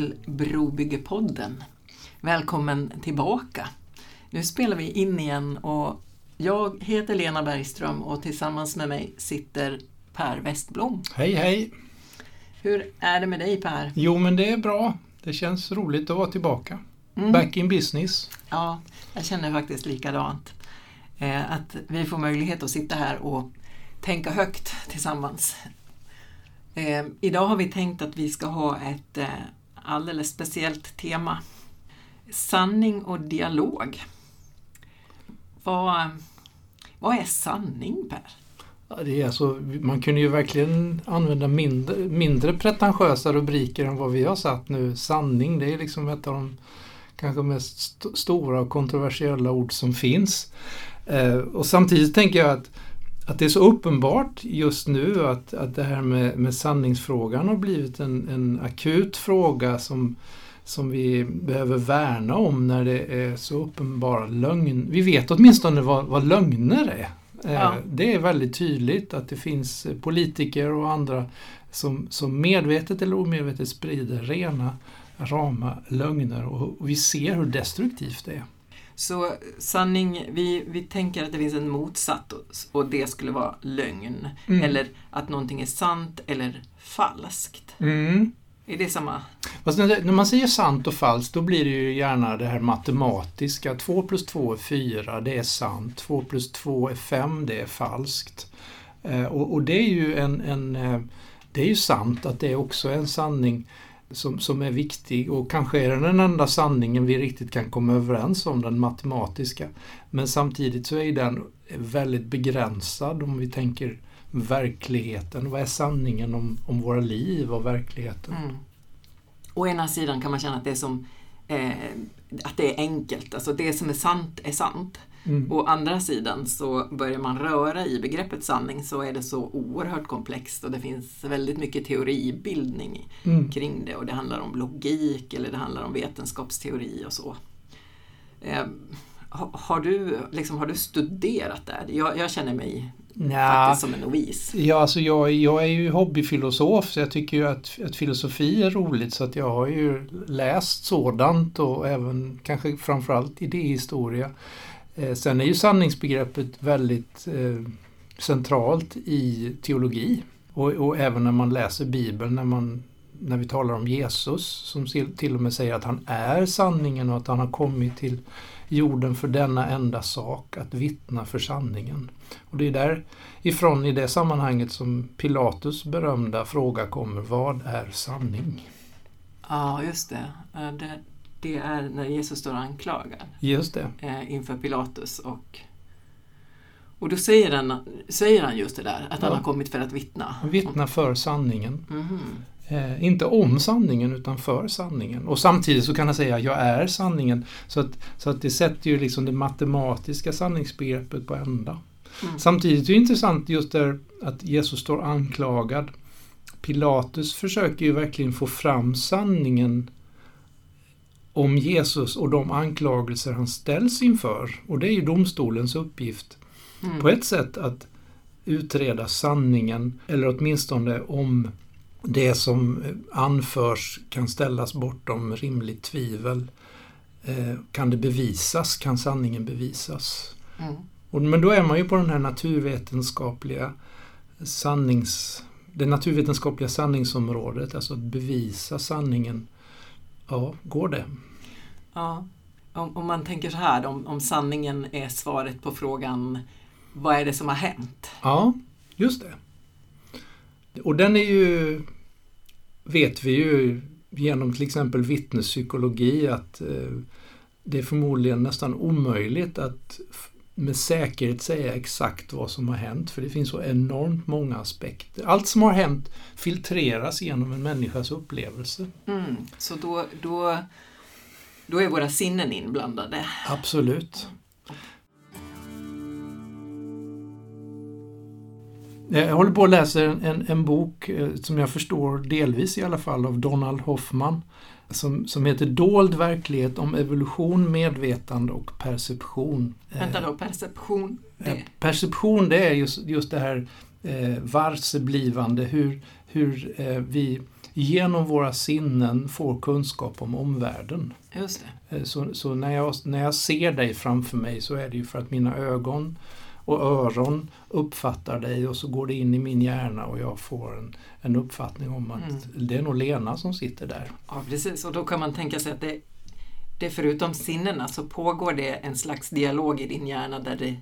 Till Brobyggepodden. Välkommen tillbaka. Nu spelar vi in igen och jag heter Lena Bergström och tillsammans med mig sitter Per Westblom. Hej hej! Hur är det med dig Per? Jo men det är bra. Det känns roligt att vara tillbaka. Mm. Back in business. Ja, jag känner faktiskt likadant. Eh, att vi får möjlighet att sitta här och tänka högt tillsammans. Eh, idag har vi tänkt att vi ska ha ett eh, alldeles speciellt tema. Sanning och dialog. Vad, vad är sanning Per? det är alltså, man kunde ju verkligen använda mindre, mindre pretentiösa rubriker än vad vi har satt nu. Sanning, det är liksom ett av de kanske mest st stora och kontroversiella ord som finns. Eh, och samtidigt tänker jag att, att det är så uppenbart just nu att, att det här med, med sanningsfrågan har blivit en, en akut fråga som, som vi behöver värna om när det är så uppenbara lögn. Vi vet åtminstone vad, vad lögner är. Eh, ja. Det är väldigt tydligt att det finns politiker och andra som, som medvetet eller omedvetet sprider rena, rama lögner och vi ser hur destruktivt det är. Så sanning, vi, vi tänker att det finns en motsats och det skulle vara lögn. Mm. Eller att någonting är sant eller falskt. Mm. Är det samma? Fast när man säger sant och falskt då blir det ju gärna det här matematiska. 2 plus 2 är 4, det är sant. 2 plus 2 är 5, det är falskt. Eh, och, och, det är ju en, en eh, det är ju sant att det är också en sanning som, som är viktig och kanske är den den enda sanningen vi riktigt kan komma överens om, den matematiska. Men samtidigt så är den väldigt begränsad om vi tänker verkligheten. Vad är sanningen om, om våra liv och verkligheten? Mm. Å ena sidan kan man känna att det är som eh, att det är enkelt, alltså det som är sant är sant. Mm. Å andra sidan så börjar man röra i begreppet sanning så är det så oerhört komplext och det finns väldigt mycket teoribildning mm. kring det och det handlar om logik eller det handlar om vetenskapsteori och så. Eh, har, du, liksom, har du studerat det? Jag, jag känner mig Nja, faktiskt som en novis. Ja, alltså jag, jag är ju hobbyfilosof så jag tycker ju att, att filosofi är roligt så att jag har ju läst sådant och även kanske framförallt idéhistoria. Eh, sen är ju sanningsbegreppet väldigt eh, centralt i teologi och, och, även när man läser Bibeln, när, man, när vi talar om Jesus som till och med säger att han är sanningen och att han har kommit till jorden för denna enda sak, att vittna för sanningen. Och det är därifrån i det sammanhanget som Pilatus berömda fråga kommer, vad är sanning? Ja, just det. Eh, det. Det är när Jesus står anklagad just det. Eh, inför Pilatus och och då säger han, säger han just det där, att ja. han har kommit för att vittna. Vittna för sanningen. Mm. Eh, inte om sanningen utan för sanningen. Och samtidigt så kan han säga jag är sanningen. Så att, så att det sätter ju liksom det matematiska sanningsbegreppet på ända. Mm. Samtidigt är det intressant just där att Jesus står anklagad. Pilatus försöker ju verkligen få fram sanningen om Jesus och de anklagelser han ställs inför. Och det är ju domstolens uppgift. Mm. På ett sätt att utreda sanningen eller åtminstone om det som anförs kan ställas bortom rimligt tvivel. Eh, kan det bevisas? Kan sanningen bevisas? Mm. Och, men då är man ju på den här naturvetenskapliga sannings, det naturvetenskapliga sanningsområdet, alltså att bevisa sanningen. Ja, går det? Ja, om, om man tänker så här, om, om sanningen är svaret på frågan vad är det som har hänt? Ja, just det. Och den är ju, vet vi ju genom till exempel vittnespsykologi att eh, det är förmodligen nästan omöjligt att med säkerhet säga exakt vad som har hänt för det finns så enormt många aspekter. Allt som har hänt filtreras genom en människas upplevelse. Mm, så då, då, då är våra sinnen inblandade? Absolut. Jag håller på att läsa en, en bok eh, som jag förstår delvis i alla fall av Donald Hoffman som, som heter Dold verklighet om evolution, medvetande och perception. Vänta då, perception? Det. Perception det är just, just det här eh, varseblivande, hur, hur eh, vi genom våra sinnen får kunskap om omvärlden. Just det. Eh, så, så när, jag, när jag ser dig framför mig så är det ju för att mina ögon och öron uppfattar dig och så går det in i min hjärna och jag får en, en uppfattning om att mm. det är nog Lena som sitter där. Ja precis och då kan man tänka sig att det, det förutom sinnena så pågår det en slags dialog i din hjärna där det,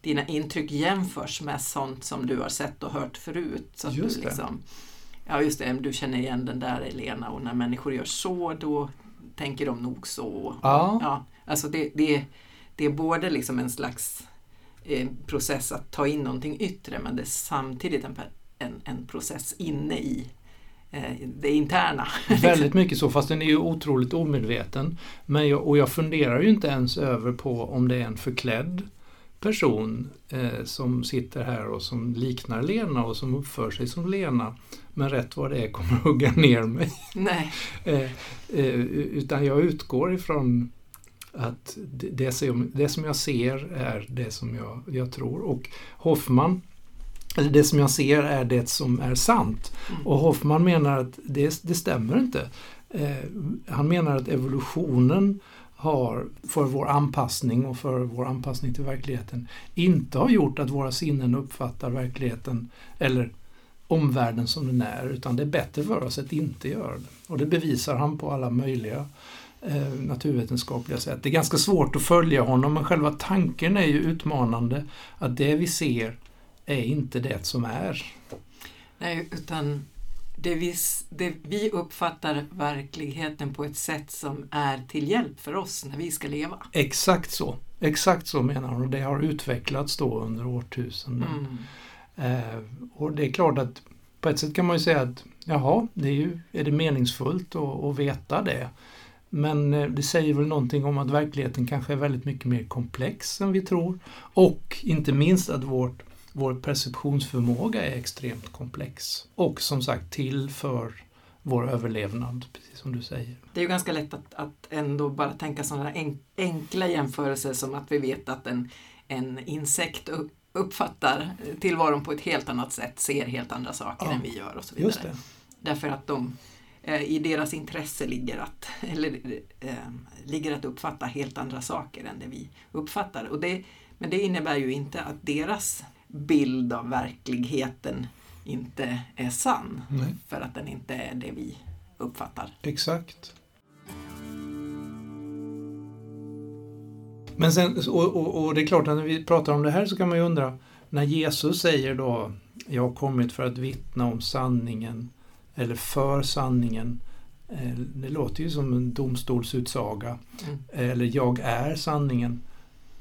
dina intryck jämförs med sånt som du har sett och hört förut. Så att just du liksom, Ja just det, du känner igen den där Lena och när människor gör så då tänker de nog så. Ja. Ja, alltså det, det, det är både liksom en slags process att ta in någonting yttre men det är samtidigt en, en, en process inne i eh, det interna. Väldigt mycket så, fast den är ju otroligt omedveten. Men jag, och jag funderar ju inte ens över på om det är en förklädd person eh, som sitter här och som liknar Lena och som uppför sig som Lena. Men rätt vad det är kommer hugga ner mig. Nej. eh, eh, utan jag utgår ifrån att det som, det som jag ser är det som jag, jag tror. Och Hoffman, det som jag ser är det som är sant. Mm. Och Hoffman menar att det, det stämmer inte. Eh, han menar att evolutionen har för vår anpassning och för vår anpassning till verkligheten inte har gjort att våra sinnen uppfattar verkligheten eller omvärlden som den är utan det är bättre för oss att inte göra det. Och det bevisar han på alla möjliga naturvetenskapliga sätt. Det är ganska svårt att följa honom men själva tanken är ju utmanande att det vi ser är inte det som är. Nej, utan det vi, det vi uppfattar verkligheten på ett sätt som är till hjälp för oss när vi ska leva. Exakt så. Exakt så menar hon och det har utvecklats då under årtusenden. Mm. Eh, och det är klart att på ett sätt kan man ju säga att jaha, det är, ju, är det meningsfullt att, att veta det. Men eh, det säger väl någonting om att verkligheten kanske är väldigt mycket mer komplex än vi tror. Och inte minst att vårt, vår perceptionsförmåga är extremt komplex. Och som sagt till för vår överlevnad, precis som du säger. Det är ju ganska lätt att, att ändå bara tänka sådana enkla jämförelser som att vi vet att en, en insekt uppfattar tillvaron på ett helt annat sätt, ser helt andra saker ja, än vi gör och så vidare. Därför att de, i deras intresse ligger att, eller, eh, ligger att uppfatta helt andra saker än det vi uppfattar. Och det, men det innebär ju inte att deras bild av verkligheten inte är sann. Nej. För att den inte är det vi uppfattar. Exakt. Men sen, och, och, och, det är klart att när vi pratar om det här så kan man ju undra, när Jesus säger då jag har kommit för att vittna om sanningen eller för sanningen. Eh, det låter ju som en domstolsutsaga. Mm. Eller jag är sanningen.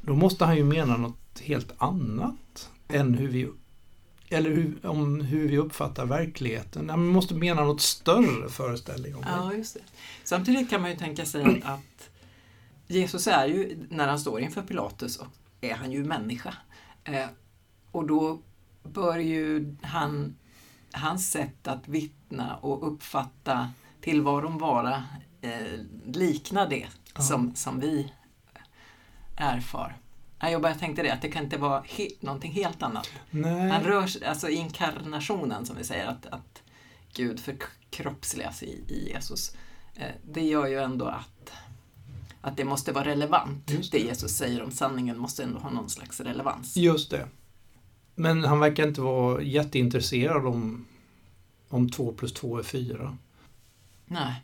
Då måste han ju mena något helt annat än hur vi eller hur, om hur vi uppfattar verkligheten. Man måste mena något större föreställning om det. Ja, just det. Samtidigt kan man ju tänka sig att, att Jesus är ju, när han står inför Pilatus, och är han ju människa. Eh, och då bör ju han, hans sätt att vittna och uppfatta tillvaron vara eh, likna det ja. som, som vi erfar. Jag bara tänkte det, att det kan inte vara he någonting helt annat. Nej. Han rör sig, alltså inkarnationen som vi säger, att, att Gud förkroppsligas i, i Jesus. Eh, det gör ju ändå att att det måste vara relevant. Det. det Jesus säger om sanningen måste ändå ha någon slags relevans. Just det. Men han verkar inte vara jätteintresserad om, om 2 plus 2 är 4. Nej.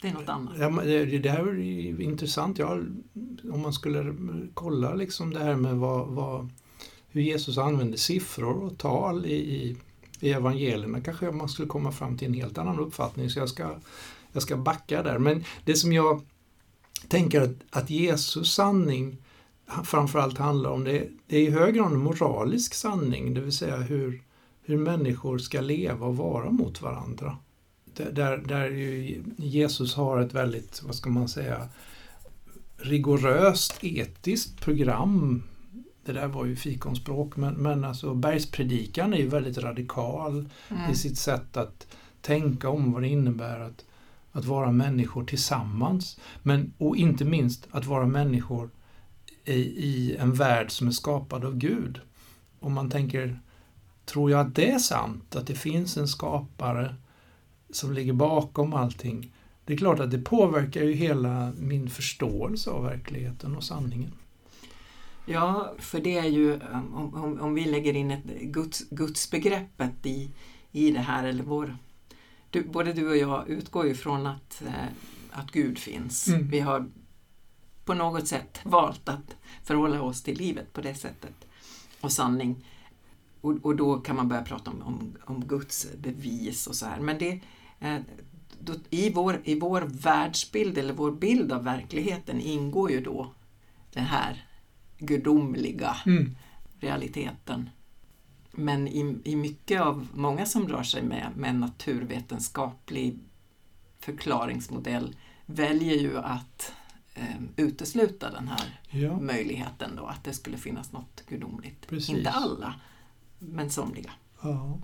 Det är något annat. Ja, det, det här är intressant. Ja, om man skulle kolla liksom det här med vad, vad, hur Jesus använder siffror och tal i, i, i evangelierna kanske man skulle komma fram till en helt annan uppfattning. Så jag ska, jag ska backa där. Men det som jag tänker att, att Jesus sanning framförallt handlar om, det, det är i hög grad en moralisk sanning, det vill säga hur, hur människor ska leva och vara mot varandra. Där, där Jesus har ett väldigt, vad ska man säga, rigoröst etiskt program. Det där var ju fikonspråk, men, men alltså bergspredikan är ju väldigt radikal mm. i sitt sätt att tänka om vad det innebär att att vara människor tillsammans. Men, och inte minst att vara människor i, i en värld som är skapad av Gud. Om man tänker, tror jag att det är sant? Att det finns en skapare som ligger bakom allting. Det är klart att det påverkar ju hela min förståelse av verkligheten och sanningen. Ja, för det är ju om, om, om vi lägger in ett Guds, gudsbegreppet i, i det här, eller vår... Du, både du och jag utgår ju från att, eh, att Gud finns. Mm. Vi har på något sätt valt att förhålla oss till livet på det sättet. Och sanning. Och, och då kan man börja prata om, om, om Guds bevis och så här. Men det, eh, då, i, vår, i vår världsbild eller vår bild av verkligheten ingår ju då den här gudomliga mm. realiteten. Men i, i mycket av, många som rör sig med, med en naturvetenskaplig förklaringsmodell väljer ju att eh, utesluta den här ja. möjligheten då, att det skulle finnas något gudomligt. Precis. Inte alla, men somliga. Ja.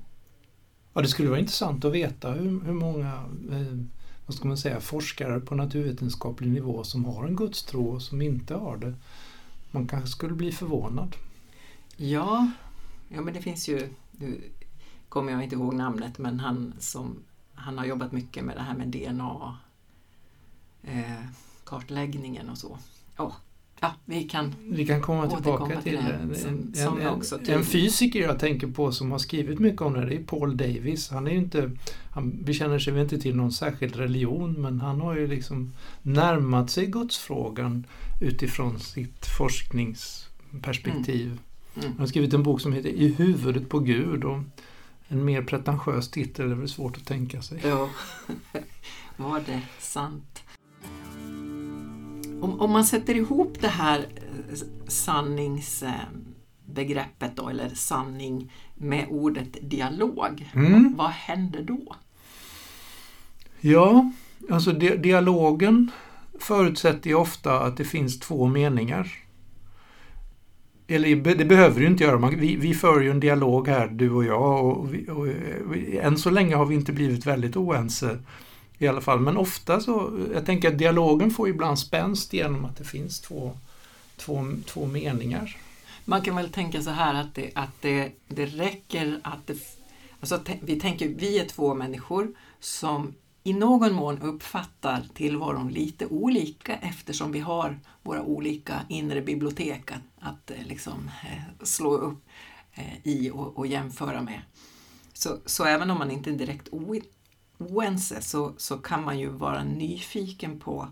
ja, det skulle vara intressant att veta hur, hur många eh, vad ska man säga, forskare på naturvetenskaplig nivå som har en gudstro och som inte har det. Man kanske skulle bli förvånad. Ja, ja men det finns ju, nu kommer jag inte ihåg namnet, men han som han har jobbat mycket med det här med DNA eh, kartläggningen och så. Oh, ja, vi kan, vi kan komma tillbaka till, det. En, som, som en, en, en, fysiker jag tänker på som har skrivit mycket om det, det är Paul Davis. Han är inte, han bekänner sig inte till någon särskild religion men han har ju liksom närmat sig gudsfrågan utifrån sitt forskningsperspektiv. Mm. Mm. Han har skrivit en bok som heter I huvudet på Gud och en mer pretentiös titel är väl svårt att tänka sig. Ja, var det sant? Om, om man sätter ihop det här eh, sanningsbegreppet då, eller sanning med ordet dialog, mm. vad, vad händer då? Ja, alltså di dialogen förutsätter ju ofta att det finns två meningar. Eller det behöver ju inte göra. Vi, vi för ju en dialog här, du och jag, och, vi, och, och, än så länge har vi inte blivit väldigt oense i alla fall. Men ofta så, jag tänker att dialogen får ibland spänst genom att det finns två, två, två meningar. Man kan väl tänka så här att det, att det, det räcker att det, alltså vi tänker, vi är två människor som i någon mån uppfattar tillvaron lite olika eftersom vi har våra olika inre bibliotek att, att eh, liksom, eh, slå upp eh, i och, och jämföra med. Så, så även om man inte är direkt oense så, så kan man ju vara nyfiken på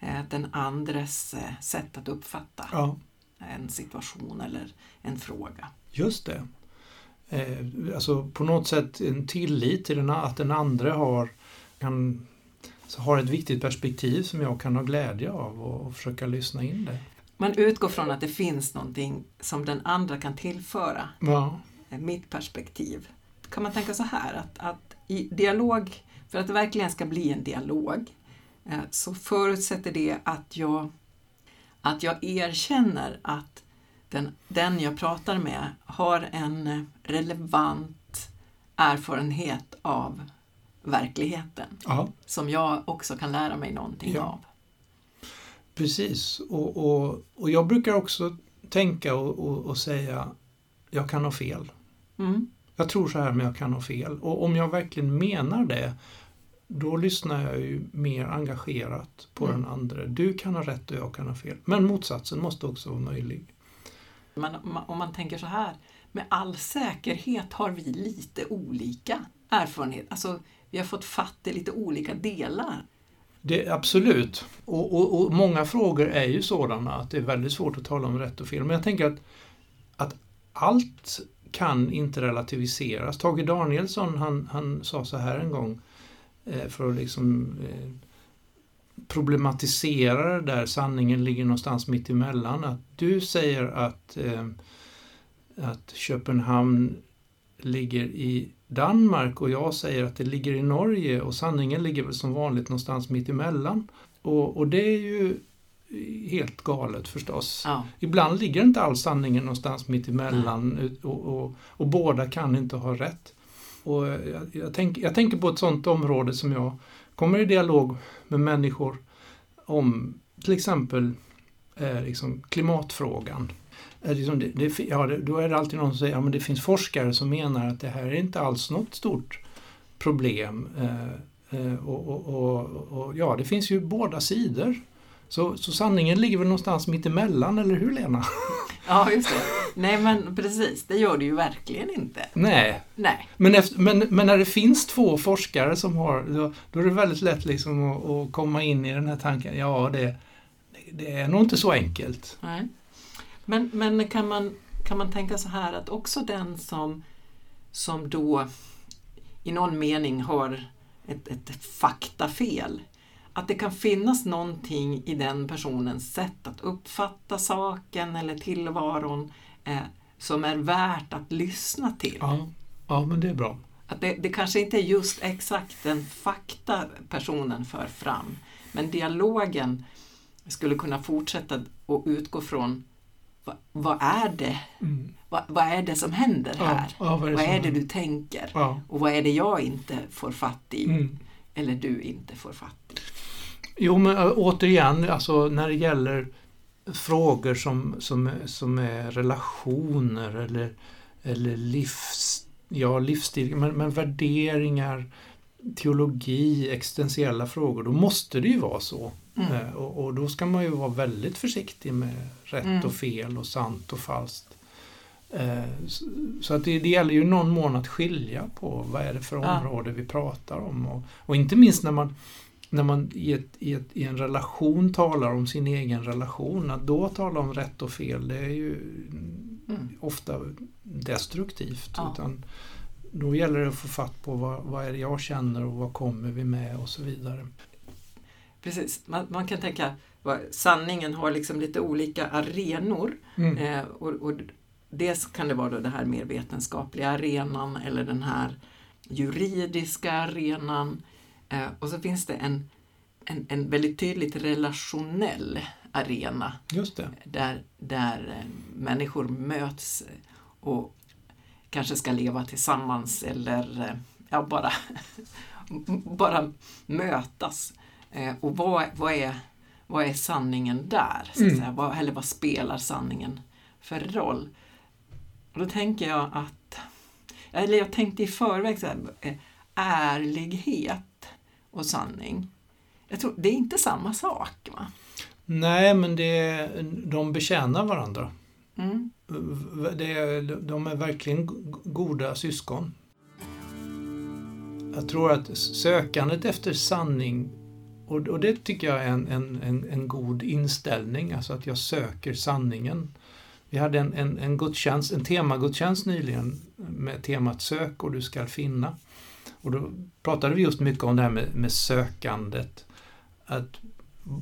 eh, den andres eh, sätt att uppfatta ja. en situation eller en fråga. Just det. Eh, alltså på något sätt en tillit till den, att den andra har, kan, har ett viktigt perspektiv som jag kan ha glädje av och, och försöka lyssna in det. Man utgår från att det finns någonting som den andra kan tillföra. Ja. Mitt perspektiv. Kan man tänka så här att, att i dialog för att det verkligen ska bli en dialog eh, så förutsätter det att jag, att jag erkänner att den, den jag pratar med har en relevant erfarenhet av verkligheten Aha. som jag också kan lära mig någonting ja. av. Precis, och, och, och jag brukar också tänka och, och, och säga jag kan ha fel. Mm. Jag tror så här men jag kan ha fel. Och om jag verkligen menar det då lyssnar jag ju mer engagerat på mm. den andra. Du kan ha rätt och jag kan ha fel. Men motsatsen måste också vara möjlig. Men om man tänker så här, med all säkerhet har vi lite olika erfarenhet. Alltså, vi har fått fatt i lite olika delar. Det, absolut. Och, och, och, många frågor är ju sådana att det är väldigt svårt att tala om rätt och fel. Men jag tänker att, att allt kan inte relativiseras. Tage Danielsson han, han sa så här en gång eh, för att liksom eh, problematisera det där sanningen ligger någonstans mitt emellan. Att du säger att, eh, att Köpenhamn ligger i Danmark och jag säger att det ligger i Norge och sanningen ligger väl som vanligt någonstans mitt emellan. Och, och det är ju helt galet förstås. Ja. Ibland ligger inte alls sanningen någonstans mitt emellan och, och, och båda kan inte ha rätt. Och jag, jag, tänk, jag tänker på ett sådant område som jag kommer i dialog med människor om till exempel eh, liksom klimatfrågan. Eh, liksom det, det, ja, då är det alltid någon som säger att ja, det finns forskare som menar att det här är inte alls något stort problem. Eh, Eh, och, och, och, och, ja, det finns ju båda sidor. Så, så sanningen ligger väl någonstans mitt emellan, eller hur Lena? Ja, just det. Nej, men precis. Det gör det ju verkligen inte. Nej. Nej. Men, efter, men, men när det finns två forskare som har, då, då är det väldigt lätt liksom att, att komma in i den här tanken, ja det, det är nog inte så enkelt. Nej. Men, men kan, man, kan man tänka så här att också den som, som då i någon mening har ett, ett faktafel, att det kan finnas någonting i den personens sätt att uppfatta saken eller tillvaron eh, som är värt att lyssna till. Ja, ja men det är bra. Att det, det kanske inte är just exakt den fakta personen för fram, men dialogen skulle kunna fortsätta och utgå från vad, vad är det? Mm. Vad, vad, är det som händer här? Ja, ja, vad är det, vad är det du tänker? Ja. Och vad är det jag inte får fatt i? Mm. Eller du inte får fatt i? Jo, men återigen, alltså när det gäller frågor som, som, som är relationer eller, eller livs, ja, livsstil, men, men värderingar, teologi, existentiella frågor, då måste det ju vara så. Mm. Eh, och, och, då ska man ju vara väldigt försiktig med rätt mm. och fel och sant och falskt. Eh, så att det, det gäller ju någon mån att skilja på vad är det för område ja. vi pratar om. Och, och, inte minst när man, när man i, ett, i, ett, i, en relation talar om sin egen relation, att då tala om rätt och fel det är ju mm. ofta destruktivt. Ja. Utan då gäller det att få fatt på vad, vad är det jag känner och vad kommer vi med och så vidare. Precis, man, man kan tänka sanningen har liksom lite olika arenor. Mm. Eh, och, och dels kan det vara då det här mer vetenskapliga arenan eller den här juridiska arenan. Eh, och så finns det en, en, en väldigt tydligt relationell arena. Där, där eh, människor möts och kanske ska leva tillsammans eller eh, ja, bara, bara mötas. Och vad, vad, är, vad är sanningen där? Så att mm. säga? Vad, eller vad spelar sanningen för roll? Och då tänker jag att, eller jag tänkte i förväg så här, eh, ärlighet och sanning. Jag tror, det är inte samma sak. Va? Nej, men det, de betjänar varandra. Mm. Det, de är verkligen goda syskon. Jag tror att sökandet efter sanning och, och det tycker jag är en, en, en, en, god inställning, alltså att jag söker sanningen. Vi hade en, en, en, gudstjänst, en temagudstjänst nyligen med temat Sök och du skall finna. Och då pratade vi just mycket om det här med, med sökandet. Att,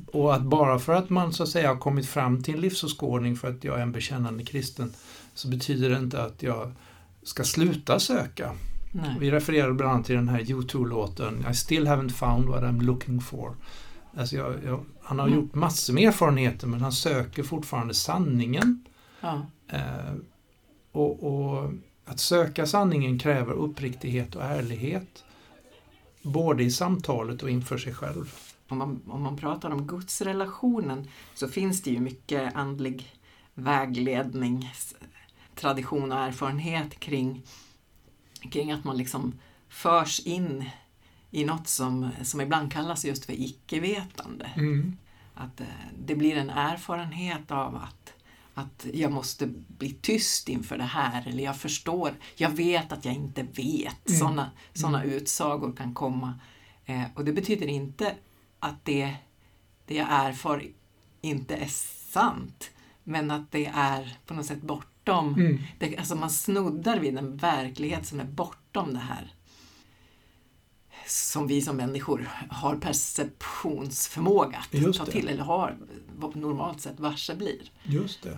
och att bara för att man så att säga har kommit fram till en livsåskådning för att jag är en bekännande kristen så betyder det inte att jag ska sluta söka. Nej. Vi refererar bland annat till den här U2-låten I still haven't found what I'm looking for. Alltså jag, jag, han har mm. gjort massor med erfarenheter men han söker fortfarande sanningen. Ja. Eh, och, och, att söka sanningen kräver uppriktighet och ärlighet. Både i samtalet och inför sig själv. Om man, om man pratar om gudsrelationen så finns det ju mycket andlig vägledning, tradition och erfarenhet kring kring att man liksom förs in i något som, som ibland kallas just för icke-vetande. Mm. Att eh, det blir en erfarenhet av att, att jag måste bli tyst inför det här eller jag förstår, jag vet att jag inte vet. Mm. Sådana såna mm. utsagor kan komma. Eh, och det betyder inte att det, det jag erfar inte är sant, men att det är på något sätt bort bortom, mm. det, alltså man snuddar vid en verklighet som är bortom det här som vi som människor har perceptionsförmåga att ta till eller har normalt sett varse blir. Just det.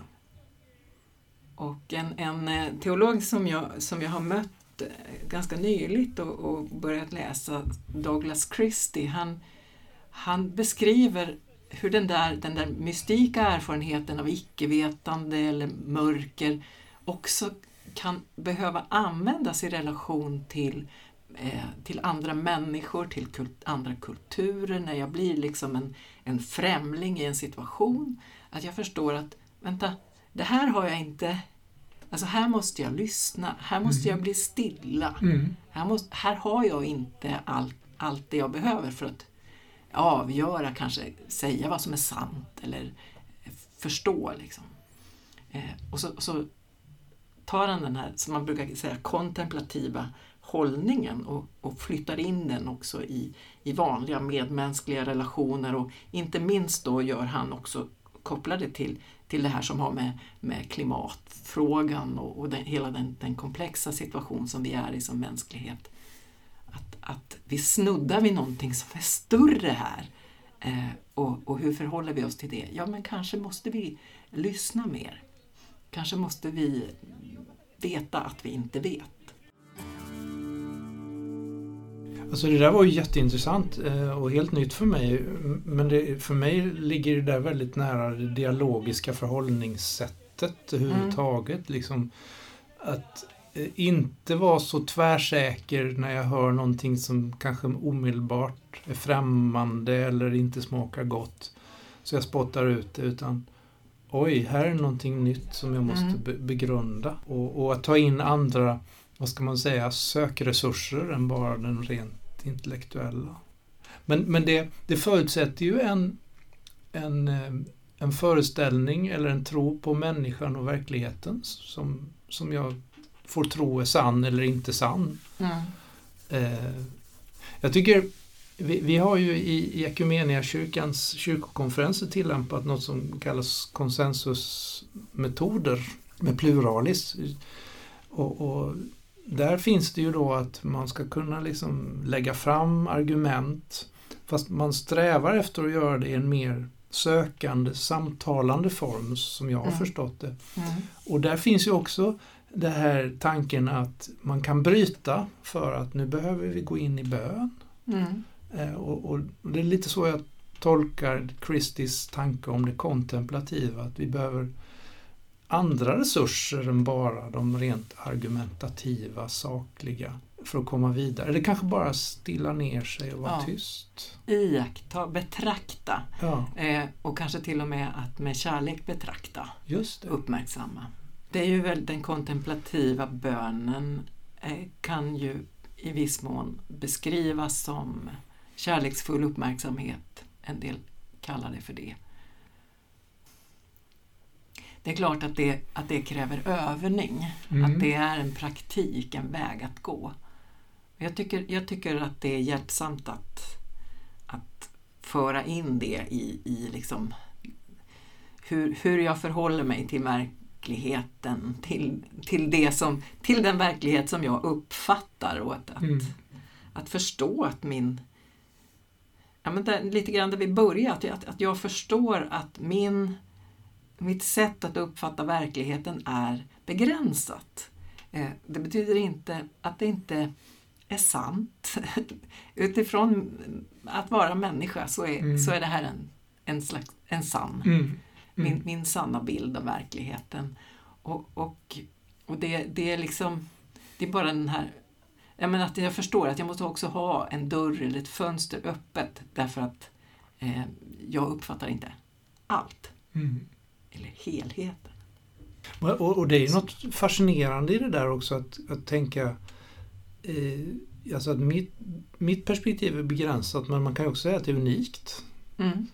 Och en, en eh, teolog som jag, som jag har mött eh, ganska nyligt och, och börjat läsa, Douglas Christie, han, han beskriver hur den där, den där mystika erfarenheten av icke-vetande eller mörker också kan behöva användas i relation till, till andra människor, till kult, andra kulturer, när jag blir liksom en, en främling i en situation. Att jag förstår att, vänta, det här har jag inte Alltså här måste jag lyssna, här måste mm. jag bli stilla. Mm. Här, måste, här har jag inte allt allt det jag behöver för att avgöra, kanske säga vad som är sant eller förstå. Liksom. Eh, och så, så tar han den här, som man brukar säga, kontemplativa hållningen och, och flyttar in den också i, i vanliga medmänskliga relationer och inte minst då gör han också kopplade till, till det här som har med, med klimatfrågan och, och den, hela den, den komplexa situation som vi är i som mänsklighet. Att, att vi snuddar vid någonting som är större här. Eh, och, och hur förhåller vi oss till det? Ja, men kanske måste vi lyssna mer. Kanske måste vi veta att vi inte vet. Alltså det där var ju jätteintressant eh, och helt nytt för mig. Men det, för mig ligger det där väldigt nära det dialogiska förhållningssättet överhuvudtaget. Mm. Liksom, att eh, inte vara så tvärsäker när jag hör någonting som kanske omedelbart är främmande eller inte smakar gott. Så jag spottar ut det utan oj, här är någonting nytt som jag måste mm. begrunda. Och, och, att ta in andra, vad ska man säga, sökresurser än bara den rent intellektuella. Men, men det, det förutsätter ju en, en, eh, en föreställning eller en tro på människan och verkligheten som, som jag får tro är sann eller inte sann. Mm. Eh, jag tycker vi, vi, har ju i, i Ekumeniakyrkans kyrkokonferenser tillämpat något som kallas konsensusmetoder med pluralis. Och, och, där finns det ju då att man ska kunna liksom lägga fram argument fast man strävar efter att göra det i en mer sökande, samtalande form som jag har mm. förstått det. Mm. Och där finns ju också den här tanken att man kan bryta för att nu behöver vi gå in i bön. Mm. Eh, och, och, det är lite så jag tolkar Christies tanke om det kontemplativa, att vi behöver andra resurser än bara de rent argumentativa, sakliga för att komma vidare. Eller kanske bara stilla ner sig och vara ja. tyst. Iaktta, betrakta ja. eh, och kanske till och med att med kärlek betrakta. Just det. Uppmärksamma. Det är ju väl den kontemplativa bönen eh, kan ju i viss mån beskrivas som kärleksfull uppmärksamhet. En del kallar det för det. Det är klart att det, att det kräver övning, mm. att det är en praktik, en väg att gå. Jag tycker, jag tycker att det är hjälpsamt att, att föra in det i, i liksom hur, hur jag förhåller mig till verkligheten, till, till, det som, till den verklighet som jag uppfattar och att, att, mm. att förstå att min, ja, men där, lite grann där vi började, att, att, att jag förstår att min, mitt sätt att uppfatta verkligheten är begränsat. Eh, det betyder inte att det inte är sant. Utifrån att vara människa så är, mm. så är det här en, en, slags, en sann, mm. Mm. Min, min sanna bild av verkligheten. Och, och, och det, det är liksom, det är bara den här jag, menar att jag förstår att jag måste också ha en dörr eller ett fönster öppet därför att eh, jag uppfattar inte allt. Mm. Eller helheten. Och, och, det är något fascinerande i det där också att, att tänka eh, alltså att mitt, mitt perspektiv är begränsat men man kan också säga att det är unikt. Mm.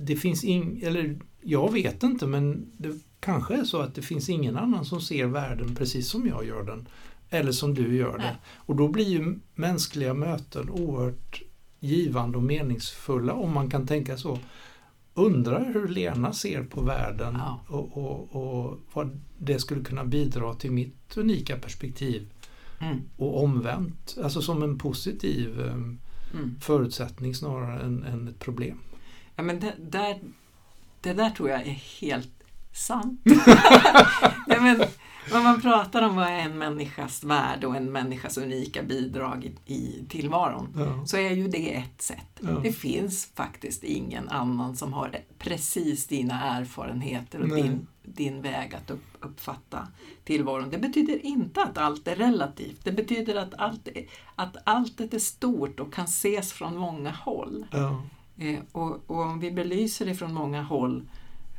Det finns ing, eller jag vet inte men det kanske är så att det finns ingen annan som ser världen precis som jag gör den. Eller som du gör det. Nej. Och då blir ju mänskliga möten oerhört givande och meningsfulla om man kan tänka så. Undrar hur Lena ser på världen ja. och, och, och, vad det skulle kunna bidra till mitt unika perspektiv. Mm. Och omvänt, alltså som en positiv um, mm. förutsättning snarare än, än, ett problem. Ja, men det, där, det där tror jag är helt sant. ja, men, vad man pratar om vad är en människas värde och en människas unika bidrag i, tillvaron, ja. så är ju det ett sätt. Ja. Det finns faktiskt ingen annan som har precis dina erfarenheter och din, din väg att upp, uppfatta tillvaron. Det betyder inte att allt är relativt. Det betyder att, allt är, att alltet är stort och kan ses från många håll. Ja. Eh, och, och, om vi belyser det från många håll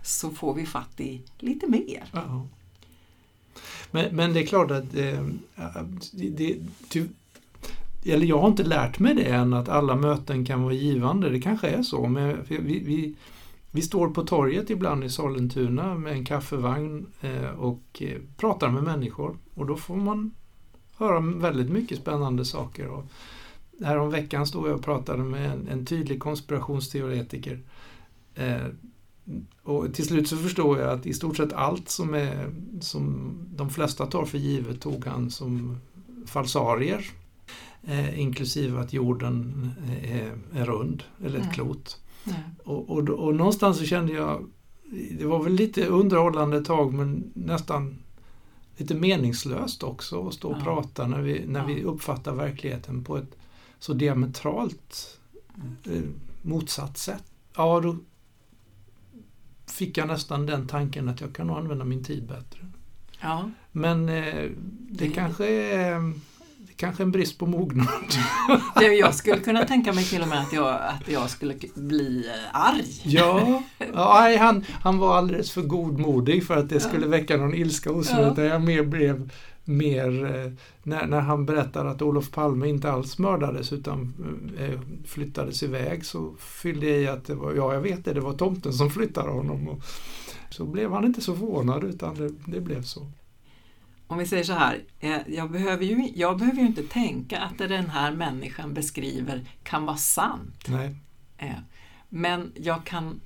så får vi fatt i lite mer. Ja. Men, men det är klart att eh, det, ty, eller jag har inte lärt mig det än, att alla möten kan vara givande. Det kanske är så, men vi, vi, vi står på torget ibland i Sollentuna med en kaffevagn eh, och eh, pratar med människor och då får man höra väldigt mycket spännande saker. Och härom veckan stod jag och pratade med en, en tydlig konspirationsteoretiker. Eh, och till slut så förstår jag att i stort sett allt som, är, som de flesta tar för givet tog han som falsarier. Eh, inklusive att jorden är, är rund, eller ett mm. klot. Mm. Och, och, och, någonstans så kände jag, det var väl lite underhållande ett tag men nästan lite meningslöst också att stå och ja. prata när, vi, när ja. vi uppfattar verkligheten på ett så diametralt eh, motsatt sätt. Ja, då fick jag nästan den tanken att jag kan nog använda min tid bättre. Ja. Men eh, det, det kanske är kanske en brist på mognad. jag skulle kunna tänka mig till och med att jag, att jag skulle bli eh, arg. Ja, ja han, han var alldeles för godmodig för att det skulle väcka någon ilska hos mig. Ja. Jag mer blev mer eh, när, när han berättar att Olof Palme inte alls mördades utan eh, flyttades iväg så fyllde jag i att det var, ja jag vet det, det var tomten som flyttade honom. Och så blev han inte så förvånad utan det, det blev så om vi säger så här, eh, jag behöver, ju, jag behöver ju inte tänka att det den här människan beskriver kan vara sant. Nej. Eh, men jag kan,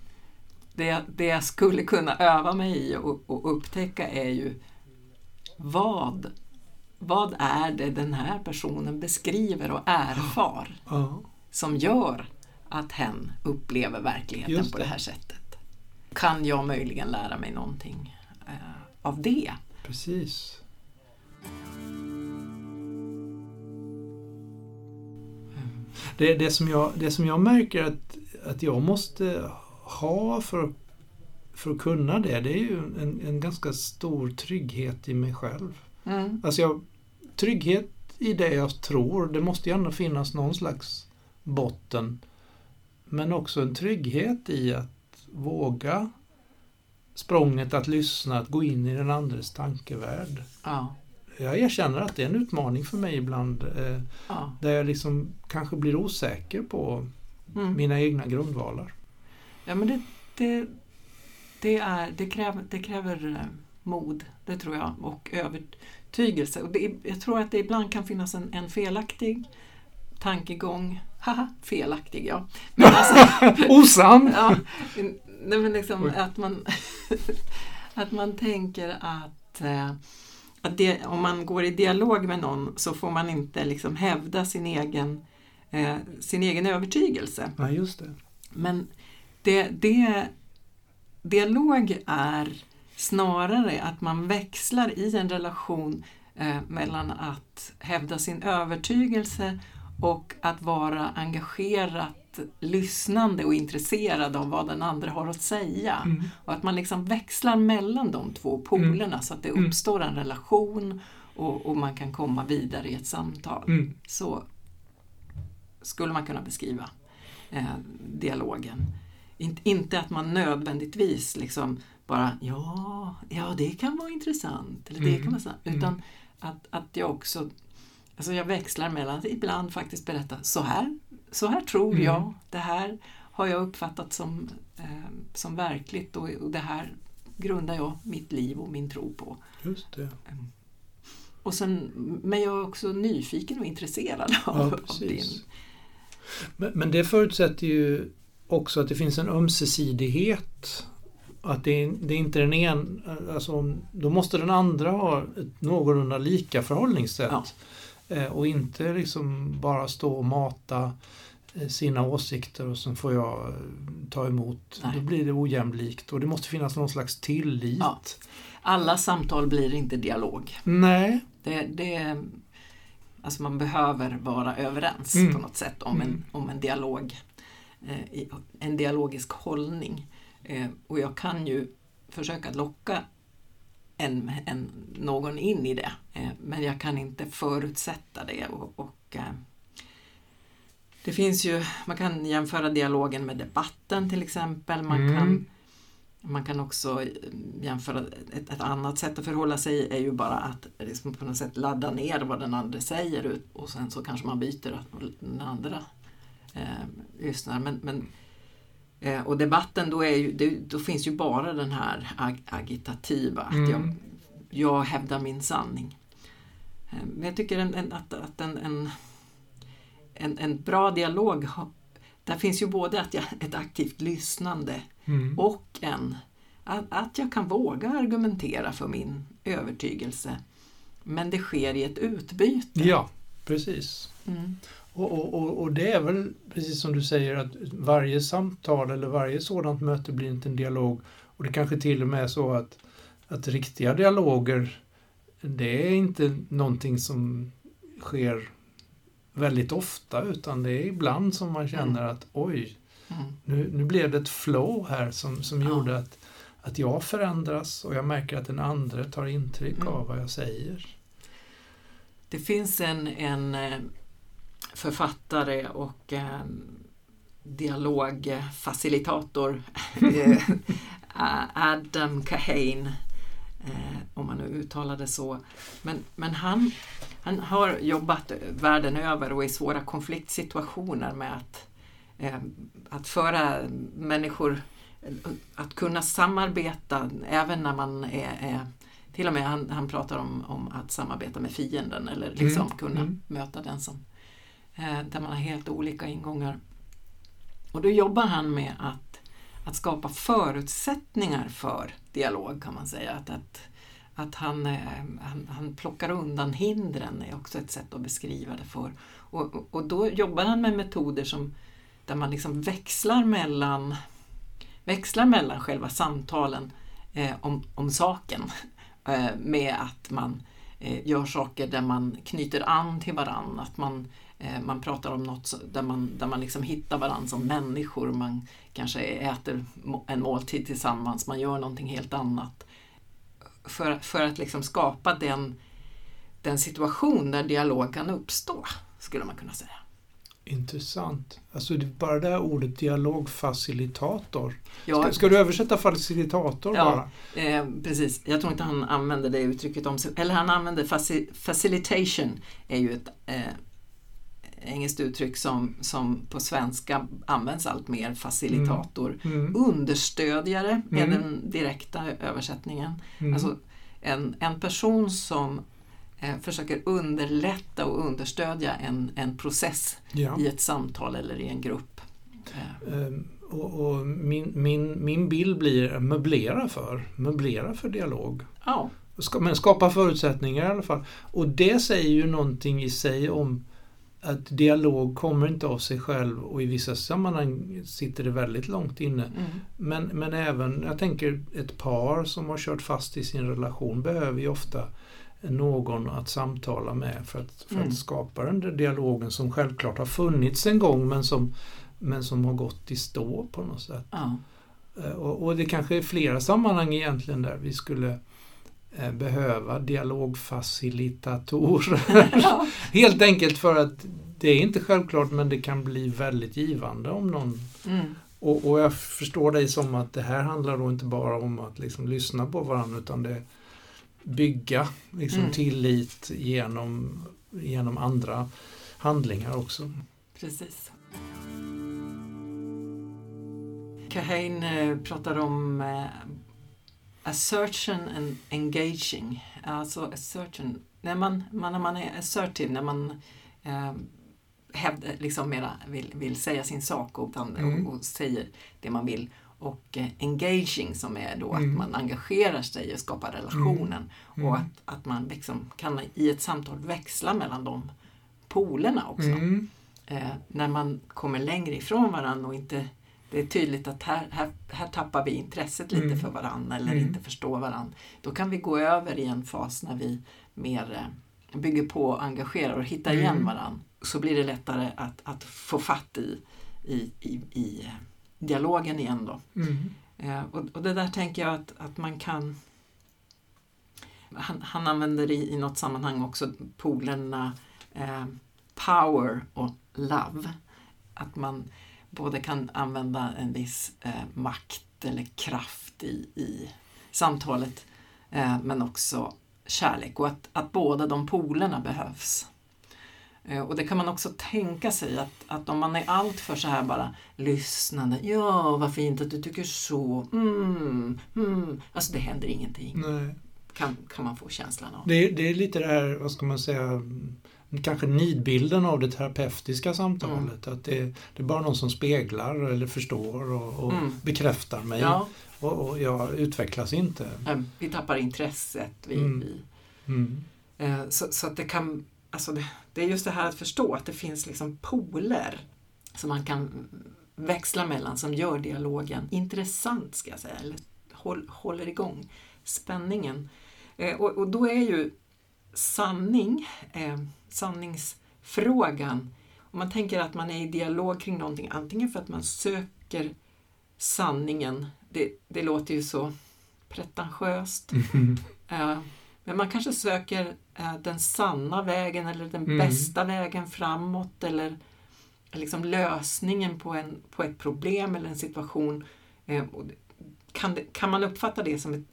det, det jag skulle kunna öva mig i och, och upptäcka är ju vad, vad är det den här personen beskriver och erfar ja. som gör att hen upplever verkligheten det. på det här sättet. Kan jag möjligen lära mig någonting eh, av det? Precis. Det, det, som jag, det som jag märker att, att jag måste ha för, för att kunna det, det är ju en, en ganska stor trygghet i mig själv. Mm. Alltså jag, trygghet i det jag tror, det måste ju ändå finnas någon slags botten. Men också en trygghet i att våga språnget att lyssna, att gå in i den andres tankevärld. Ja jag erkänner att det är en utmaning för mig ibland. Eh, ja. Där jag liksom kanske blir osäker på mm. mina egna grundvalar. Ja men det, det, det, är, det, kräver, det kräver eh, mod, det tror jag, och övertygelse. Och det, jag tror att det ibland kan finnas en, en felaktig tankegång. Haha, felaktig ja. Men alltså, Osann! ja, nej, men liksom att man, att man tänker att eh, att det, om man går i dialog med någon så får man inte liksom hävda sin egen, eh, sin egen övertygelse. Ja, just det. Men det, det, dialog är snarare att man växlar i en relation eh, mellan att hävda sin övertygelse och att vara engagerat lyssnande och intresserad av vad den andra har att säga. Mm. Och att man liksom växlar mellan de två polerna mm. så att det mm. uppstår en relation och, och, man kan komma vidare i ett samtal. Mm. Så skulle man kunna beskriva eh, dialogen. In, inte att man nödvändigtvis liksom bara ja, ja det kan vara intressant eller det kan mm. vara sant. Utan att, att jag också Alltså jag växlar mellan att ibland faktiskt berätta så här, så här tror mm. jag, det här har jag uppfattat som, eh, som verkligt och, och det här grundar jag mitt liv och min tro på. Just det. Mm. Och sen, men jag är också nyfiken och intresserad av, ja, av din... Men, men, det förutsätter ju också att det finns en ömsesidighet. Att det, det är inte den en, alltså, då måste den andra ha ett någorlunda lika förhållningssätt. Ja. Eh, och inte liksom bara stå och mata eh, sina åsikter och sen får jag eh, ta emot. Nej. Då blir det ojämlikt och det måste finnas någon slags tillit. Ja. Alla samtal blir inte dialog. Nej. Det, det, alltså man behöver vara överens mm. på något sätt om, mm. en, om en dialog. En dialogisk hållning. Och jag kan ju försöka locka en, en, någon in i det. Eh, men jag kan inte förutsätta det. Och, och eh, det finns ju, man kan jämföra dialogen med debatten till exempel. Man, mm. kan, man kan också jämföra, ett, ett, annat sätt att förhålla sig är ju bara att liksom på något sätt ladda ner vad den andra säger och sen så kanske man byter den andra eh, lyssnar. Men, men, eh, och debatten då, är ju, det, då finns ju bara den här ag agitativa, att jag, mm. jag hävdar min sanning. Eh, men jag tycker en, en, att, att en, en, en, en bra dialog där finns ju både att jag, ett aktivt lyssnande mm. och en, att, att jag kan våga argumentera för min övertygelse. Men det sker i ett utbyte. Ja, precis. Mm. Och, och, och, det är väl precis som du säger att varje samtal eller varje sådant möte blir inte en dialog. Och det kanske till och med är så att, att riktiga dialoger det är inte någonting som sker väldigt ofta utan det är ibland som man känner mm. att oj, mm. nu, nu blev det ett flow här som, som ja. gjorde att, att jag förändras och jag märker att den andra tar intryck mm. av vad jag säger. Det finns en, en eh, författare och en dialogfacilitator, eh, Adam Kahane, eh, om man nu uttalar det så. Men, men han, han har jobbat världen över och i svåra konfliktsituationer med att, eh, att föra människor att kunna samarbeta även när man är, är till och med han, han pratar om, om att samarbeta med fienden eller liksom mm. kunna mm. möta den som eh, Eh, där man har helt olika ingångar. Och då jobbar han med att, att skapa förutsättningar för dialog kan man säga. Att, att, att han, eh, han, han plockar undan hindren är också ett sätt att beskriva det för. Och, och då jobbar han med metoder som, där man liksom växlar mellan, växlar mellan själva samtalen eh, om, om saken eh, med att man eh, gör saker där man knyter an till varann, att man Eh, man pratar om något där man, där man liksom hittar varandra som människor. Man kanske äter en måltid tillsammans, man gör någonting helt annat. För, för att liksom skapa den, den situation där dialog kan uppstå, skulle man kunna säga. Intressant. Alltså bara det här ordet dialogfacilitator. Ja, ska, ska, du översätta facilitator ja, bara? Eh, precis. Jag tror inte han använder det uttrycket om sig. Eller han använder faci, facilitation, är ju ett eh, engelskt uttryck som, som på svenska används allt mer, facilitator. Mm. Mm. Understödjare är mm. den direkta översättningen. Mm. Alltså en, en person som eh, försöker underlätta och understödja en, en process ja. i ett samtal eller i en grupp. Um, och, och, min, min, min bild blir möblera för, möblera för dialog. Ja. Men skapa förutsättningar i alla fall. Och det säger ju någonting i sig om att dialog kommer inte av sig själv och i vissa sammanhang sitter det väldigt långt inne. Mm. Men, men även, jag tänker ett par som har kört fast i sin relation behöver ju ofta någon att samtala med för att, för mm. att skapa den där dialogen som självklart har funnits en gång men som, men som har gått i stå på något sätt. Ja. Eh, och, och, det kanske är flera sammanhang egentligen där vi skulle behöva dialogfacilitatorer. Ja. Helt enkelt för att det är inte självklart men det kan bli väldigt givande om någon mm. och, och, jag förstår dig som att det här handlar då inte bara om att liksom lyssna på varandra utan det bygga liksom mm. tillit genom, genom andra handlingar också. Precis. Kahane eh, pratar om eh, assertion and engaging. Alltså assertion, när man, man, när man är assertive, när man eh, hävda, liksom mera vill, vill säga sin sak och, mm. och, och säger det man vill. Och eh, engaging som är då mm. att man engagerar sig och skapar relationen. Mm. Och att, att man liksom kan i ett samtal växla mellan de polerna också. Mm. Eh, när man kommer längre ifrån varandra och inte det är tydligt att här, här, här tappar vi intresset lite mm. för varandra eller mm. inte förstår varandra. Då kan vi gå över i en fas när vi mer eh, bygger på och engagerar och hittar igen mm. varandra. Så blir det lättare att, att få fatt i, i, i, i eh, dialogen igen. Då. Mm. Eh, och, och, det där tänker jag att, att man kan han, han använder i, i något sammanhang också polerna eh, power och love. Att man både kan använda en viss eh, makt eller kraft i, i samtalet eh, men också kärlek och att, att båda de polerna behövs. Eh, och det kan man också tänka sig att, att om man är alltför så här bara lyssnande, ja vad fint att du tycker så, mm, mm. Alltså det händer ingenting. Nej. Kan, kan man få känslan av. Det, det är lite det här, vad ska man säga, kanske nidbilden av det terapeutiska samtalet. Mm. Att det, det, är bara någon som speglar eller förstår och, och mm. bekräftar mig. Ja. Och, och, jag utvecklas inte. Vi tappar intresset. Vi, mm. vi. Mm. Eh, så, så, att det kan, alltså det, det, är just det här att förstå att det finns liksom poler som man kan växla mellan som gör dialogen intressant, ska jag säga, eller håll, håller igång spänningen. Eh, och, och, då är ju sanning, eh, sanningsfrågan, om man tänker att man är i dialog kring någonting, antingen för att man söker sanningen, det, det låter ju så pretentiöst, mm. men man kanske söker eh, den sanna vägen eller den mm. bästa vägen framåt eller liksom lösningen på, en, på ett problem eller en situation. Eh, kan, det, kan man uppfatta det som ett,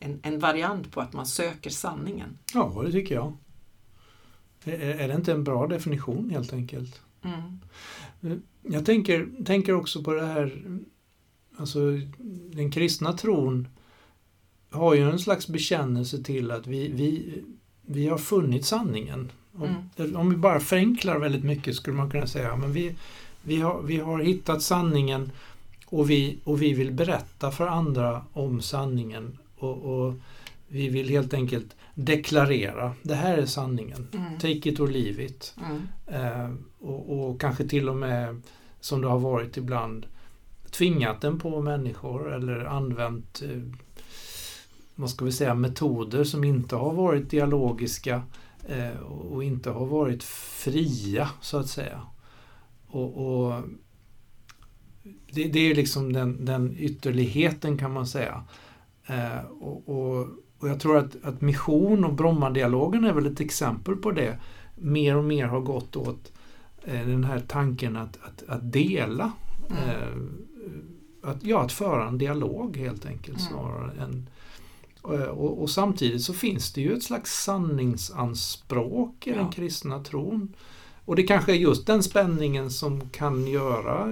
en, en variant på att man söker sanningen? Ja, det tycker jag. Är, det inte en bra definition helt enkelt? Mm. Eh, jag tänker, tänker också på det här, alltså den kristna tron har ju en slags bekännelse till att vi, vi, vi har funnit sanningen. Mm. Om vi bara förenklar väldigt mycket skulle man kunna säga men vi, vi, har, vi har hittat sanningen och vi, och vi vill berätta för andra om sanningen. Och, och vi vill helt enkelt deklarera, det här är sanningen. Mm. Take it or leave it. Mm. Eh, och, och, kanske till och med, som det har varit ibland, tvingat den på människor eller använt eh, vad ska vi säga, metoder som inte har varit dialogiska eh, och inte har varit fria så att säga. Och, och det, det, är liksom den, den ytterligheten kan man säga. Eh, och, och, och, jag tror att, att mission och Brommadialogen är väl ett exempel på det. Mer och mer har gått åt eh, den här tanken att, att, att dela. Mm. Eh, att, ja, att föra en dialog helt enkelt mm. snarare än Eh, och, och, samtidigt så finns det ju ett slags sanningsanspråk i ja. den kristna tron. Och det kanske är just den spänningen som kan göra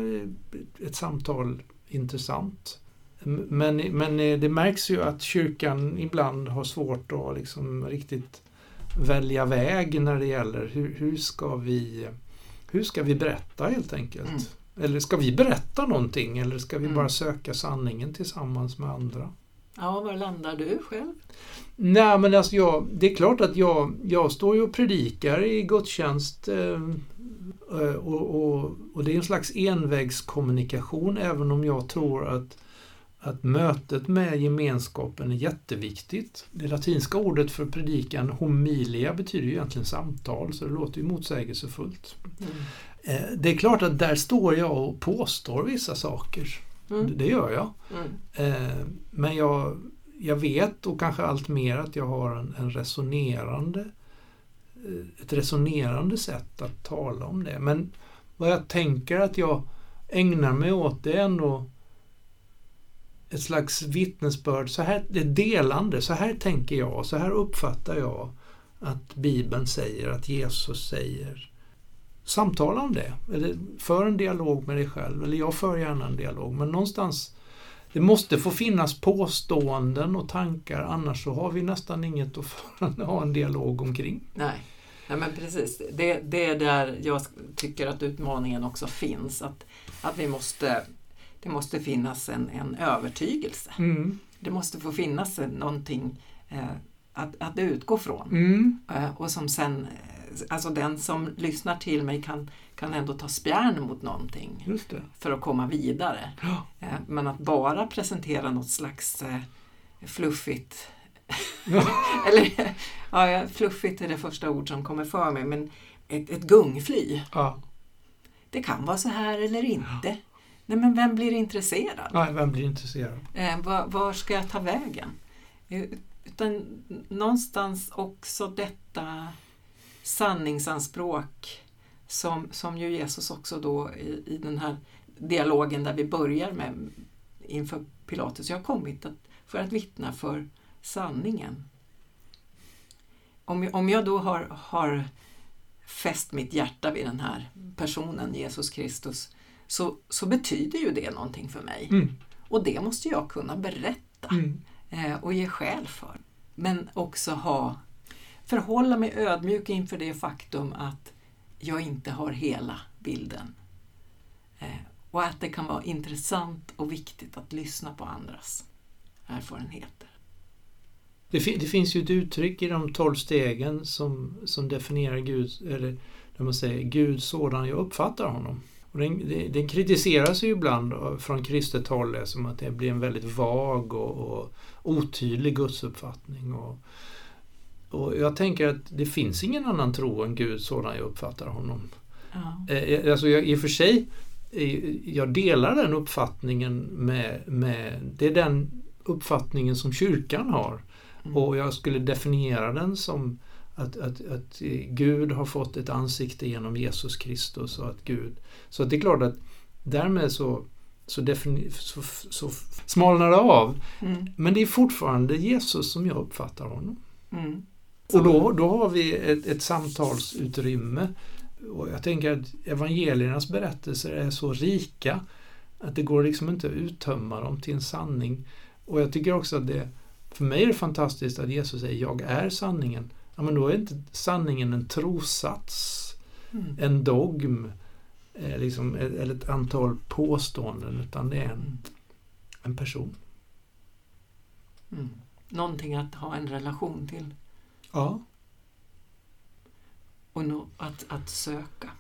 ett samtal intressant. Men, men det märks ju att kyrkan ibland har svårt att liksom riktigt välja väg när det gäller hur, hur, ska, vi, hur ska vi berätta helt enkelt. Mm. Eller ska vi berätta någonting eller ska vi mm. bara söka sanningen tillsammans med andra? Ja, var landar du själv? Nej, men alltså jag, det är klart att jag, jag står ju och predikar i gudstjänst eh, eh, och, och, och, det är en slags envägskommunikation även om jag tror att, att mötet med gemenskapen är jätteviktigt. Det latinska ordet för predikan, homilia, betyder ju egentligen samtal så det låter ju motsägelsefullt. Mm. Eh, det är klart att där står jag och påstår vissa saker. Mm. Det gör jag. Mm. Eh, men jag, jag vet och kanske allt mer att jag har en, en resonerande eh, ett resonerande sätt att tala om det. Men vad jag tänker att jag ägnar mig åt det är ändå ett slags vittnesbörd, så här, det delande, så här tänker jag, så här uppfattar jag att Bibeln säger, att Jesus säger samtala om det. Eller för en dialog med dig själv. Eller jag för gärna en dialog. Men någonstans det måste få finnas påståenden och tankar annars så har vi nästan inget att ha en dialog omkring. Nej, Nej men precis. Det, det är där jag tycker att utmaningen också finns. Att, att vi måste, det måste finnas en, en övertygelse. Mm. Det måste få finnas någonting eh, att, att utgå från. Mm. Eh, och som sen alltså den som lyssnar till mig kan, kan ändå ta spjärn mot någonting för att komma vidare. Ja. Eh, men att bara presentera något slags eh, fluffigt ja. Eller, ja, fluffigt är det första ord som kommer för mig, men ett, ett gungfly. Ja. Det kan vara så här eller inte. Nej, men vem blir intresserad? Nej, vem blir intresserad? Eh, var, var, ska jag ta vägen? Eh, utan någonstans också detta sanningsanspråk som, som ju Jesus också då i, i den här dialogen där vi börjar med inför Pilatus. Jag har kommit att, för att vittna för sanningen. Om, om jag då har, har fäst mitt hjärta vid den här personen, Jesus Kristus, så, så betyder ju det någonting för mig. Mm. Och det måste jag kunna berätta mm. eh, och ge skäl för. Men också ha, förhålla mig ödmjuk inför det faktum att jag inte har hela bilden. Eh, och att det kan vara intressant och viktigt att lyssna på andras erfarenheter. Det, det, finns ju ett uttryck i de tolv stegen som, som definierar Gud, eller där man säger Gud sådan jag uppfattar honom. Och den, den kritiseras ju ibland från kristet håll som att det blir en väldigt vag och, och otydlig gudsuppfattning. Och, och jag tänker att det finns ingen annan tro än Gud sådan jag uppfattar honom. Ja. Eh, alltså jag, I och för sig, jag delar den uppfattningen med, med det är den uppfattningen som kyrkan har. Mm. Och jag skulle definiera den som att, att, att Gud har fått ett ansikte genom Jesus Kristus. Och att Gud, så att det är klart att därmed så, så, så, så smalnar det av. Mm. Men det är fortfarande Jesus som jag uppfattar honom. Mm. Och då, då har vi ett, ett samtalsutrymme. Och jag tänker att evangeliernas berättelser är så rika att det går liksom inte att uttömma dem till en sanning. Och jag tycker också att det för mig är det fantastiskt att Jesus säger jag är sanningen. Ja, men då är inte sanningen en trossats, mm. en dogm eh, liksom, eller ett antal påståenden utan det är en, en person. Mm. Någonting att ha en relation till. Ja. Och no att, att söka.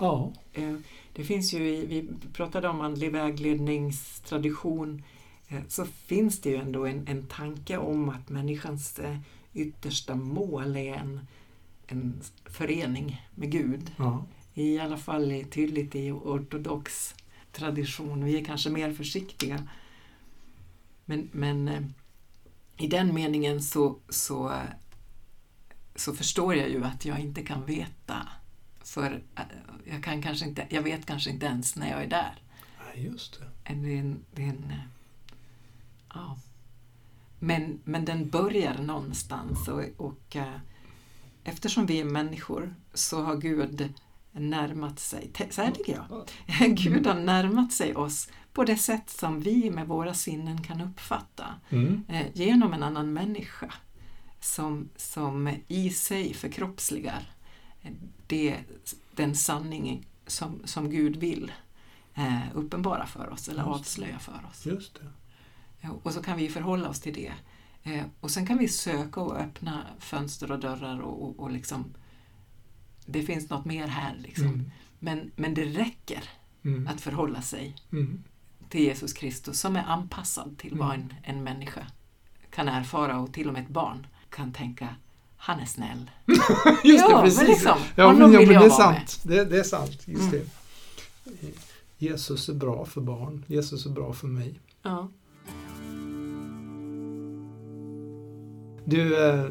Ja. Eh, det finns ju, i, vi pratade om andlig vägledningstradition Eh, så finns det ju ändå en, en tanke om att människans eh, yttersta mål är en, en förening med Gud. Ja. I alla fall tydligt i ortodox tradition. Vi är kanske mer försiktiga. Men, men eh, i den meningen så, så, så förstår jag ju att jag inte kan veta. För jag, kan kanske inte, jag vet kanske inte ens när jag är där. Nej, just det. Det är en, det är en Ja. Men, men den börjar någonstans och, och äh, eftersom vi är människor så har Gud närmat sig, så här tycker jag, Gud har närmat sig oss på det sätt som vi med våra sinnen kan uppfatta mm. eh, genom en annan människa som, som i sig förkroppsligar det, den sanning som, som Gud vill eh, uppenbara för oss eller avslöja för oss. Just det. Och så kan vi förhålla oss till det. Eh, och sen kan vi söka och öppna fönster och dörrar och, och, och liksom det finns något mer här. Liksom. Mm. Men, men det räcker mm. att förhålla sig mm. till Jesus Kristus som är anpassad till vad mm. en, en människa kan erfara och till och med ett barn kan tänka han är snäll. just ja, det, precis. Men liksom, ja, men, ja, men det är sant. Det, det, är sant. Just mm. det. Jesus är bra för barn. Jesus är bra för mig. Ja. Du, eh,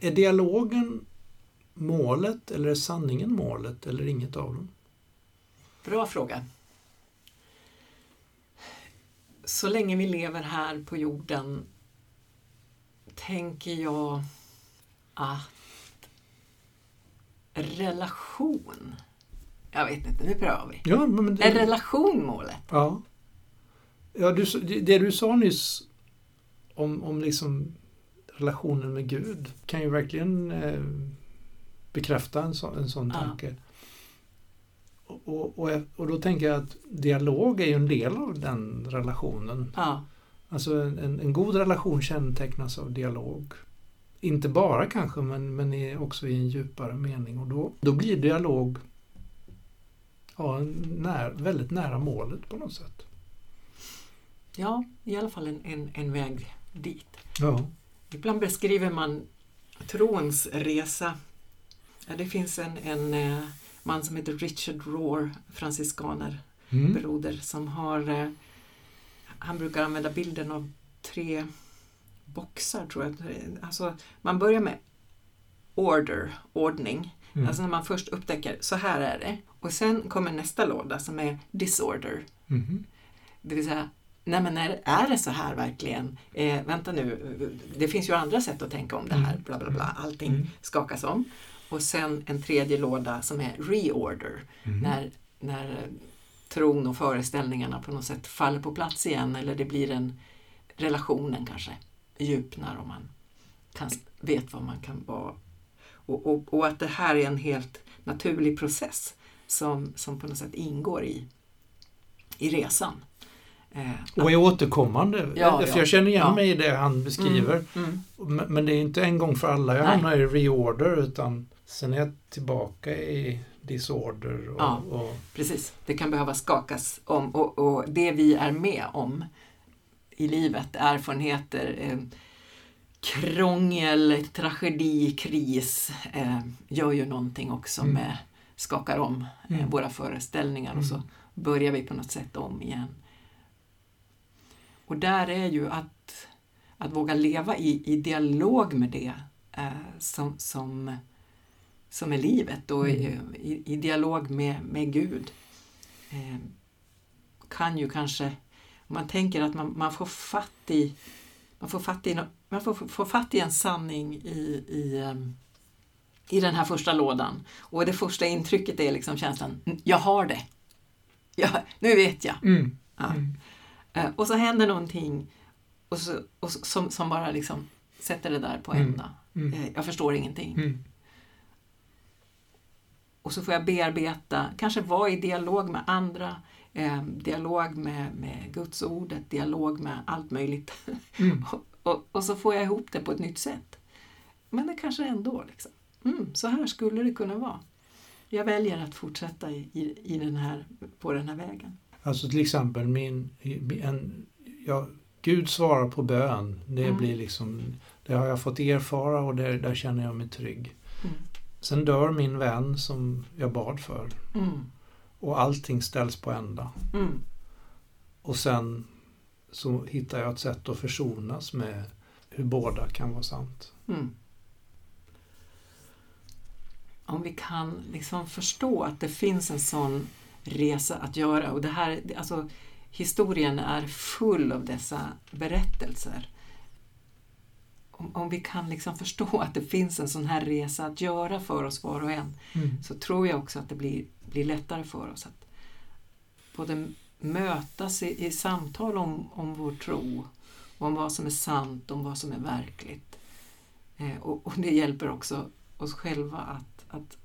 är dialogen målet eller är sanningen målet eller inget av dem? Bra fråga. Så länge vi lever här på jorden tänker jag att relation jag vet inte, nu prövar vi. Ja, men det... Är relation målet? Ja. ja du, det du sa nyss om, om liksom relationen med Gud kan ju verkligen eh, bekräfta en, så, en sån ja. tanke. Och, och, och, då tänker jag att dialog är ju en del av den relationen. Ja. Alltså en, en god relation kännetecknas av dialog. Inte bara kanske men, men också i en djupare mening och då, då blir dialog ja, när, väldigt nära målet på något sätt. Ja, i alla fall en, en, en väg dit. Ja. Ibland beskriver man trons resa. Ja, det finns en, en eh, man som heter Richard Rohr, franciskaner, mm. broder, som har eh, han brukar använda bilden av tre boxar tror jag. Alltså, man börjar med order, ordning. Mm. Alltså när man först upptäcker, så här är det. Och sen kommer nästa låda som är disorder. Mm. Det vill säga, nej men är, är det så här verkligen? Eh, vänta nu, det finns ju andra sätt att tänka om det här, bla bla bla. Allting mm. skakas om. Och sen en tredje låda som är reorder. Mm. När, när tron och föreställningarna på något sätt faller på plats igen eller det blir en relationen kanske djupnar och man kan, vet vad man kan vara. Och, och, och, att det här är en helt naturlig process som, som på något sätt ingår i, i resan. Eh, och är återkommande. Ja, för jag känner igen ja. mig i det han beskriver. Mm, mm. Men det är inte en gång för alla jag Nej. hamnar i reorder utan sen är jag tillbaka i disorder. Och, ja, och... precis. Det kan behöva skakas om och, och, det vi är med om i livet, erfarenheter, eh, krångel, tragedi, kris, eh, gör ju någonting också mm. med, skakar om eh, mm. våra föreställningar och så mm. börjar vi på något sätt om igen. Och där är ju att, att våga leva i, i dialog med det eh, som, som som är livet och mm. i, i, dialog med, med Gud eh, kan ju kanske, om man tänker att man, man får fatt i man får fatt i, man får, får fatt i en sanning i, i, um, i den här första lådan. Och det första intrycket är liksom känslan, jag har det. Ja, nu vet jag. Mm. Ja. Mm. Uh, och så händer någonting och så, och så, som, som bara liksom sätter det där på ända. Mm. Uh, jag förstår ingenting. Mm. Och så får jag bearbeta, kanske vara i dialog med andra, eh, dialog med, med Guds ordet, dialog med allt möjligt. Mm. och, och, och, så får jag ihop det på ett nytt sätt. Men det kanske ändå, liksom. Mm, så här skulle det kunna vara. Jag väljer att fortsätta i, i, i den här, på den här vägen. Alltså till exempel min, en, ja, Gud svarar på bön. Det, mm. blir liksom, det har jag fått erfara och där, där känner jag mig trygg. Mm. Sen dör min vän som jag bad för. Mm. Och allting ställs på ända. Mm. Och sen så hittar jag ett sätt att försonas med hur båda kan vara sant. Mm. Om vi kan liksom förstå att det finns en sån resa att göra och det här, alltså historien är full av dessa berättelser om, om vi kan liksom förstå att det finns en sån här resa att göra för oss var och en, mm. så tror jag också att det blir, blir lättare för oss att både mötas i, i samtal om, om vår tro, om vad som är sant, om vad som är verkligt. Eh, och, och, det hjälper också oss själva att, att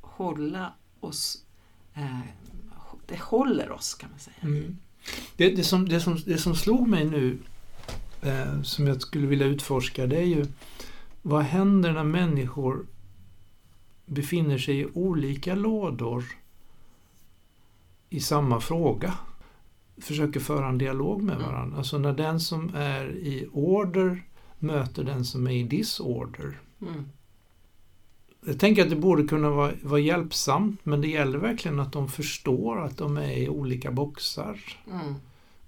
hålla oss, det håller oss kan man säga. Mm. Det, det, som, det, som, det som slog mig nu eh, som jag skulle vilja utforska det är ju vad händer när människor befinner sig i olika lådor i samma fråga? Försöker föra en dialog med mm. varandra. Alltså när den som är i order möter den som är i disorder. Mm. Jag tänker att det borde kunna vara, vara hjälpsamt men det gäller verkligen att de förstår att de är i olika boxar. Mm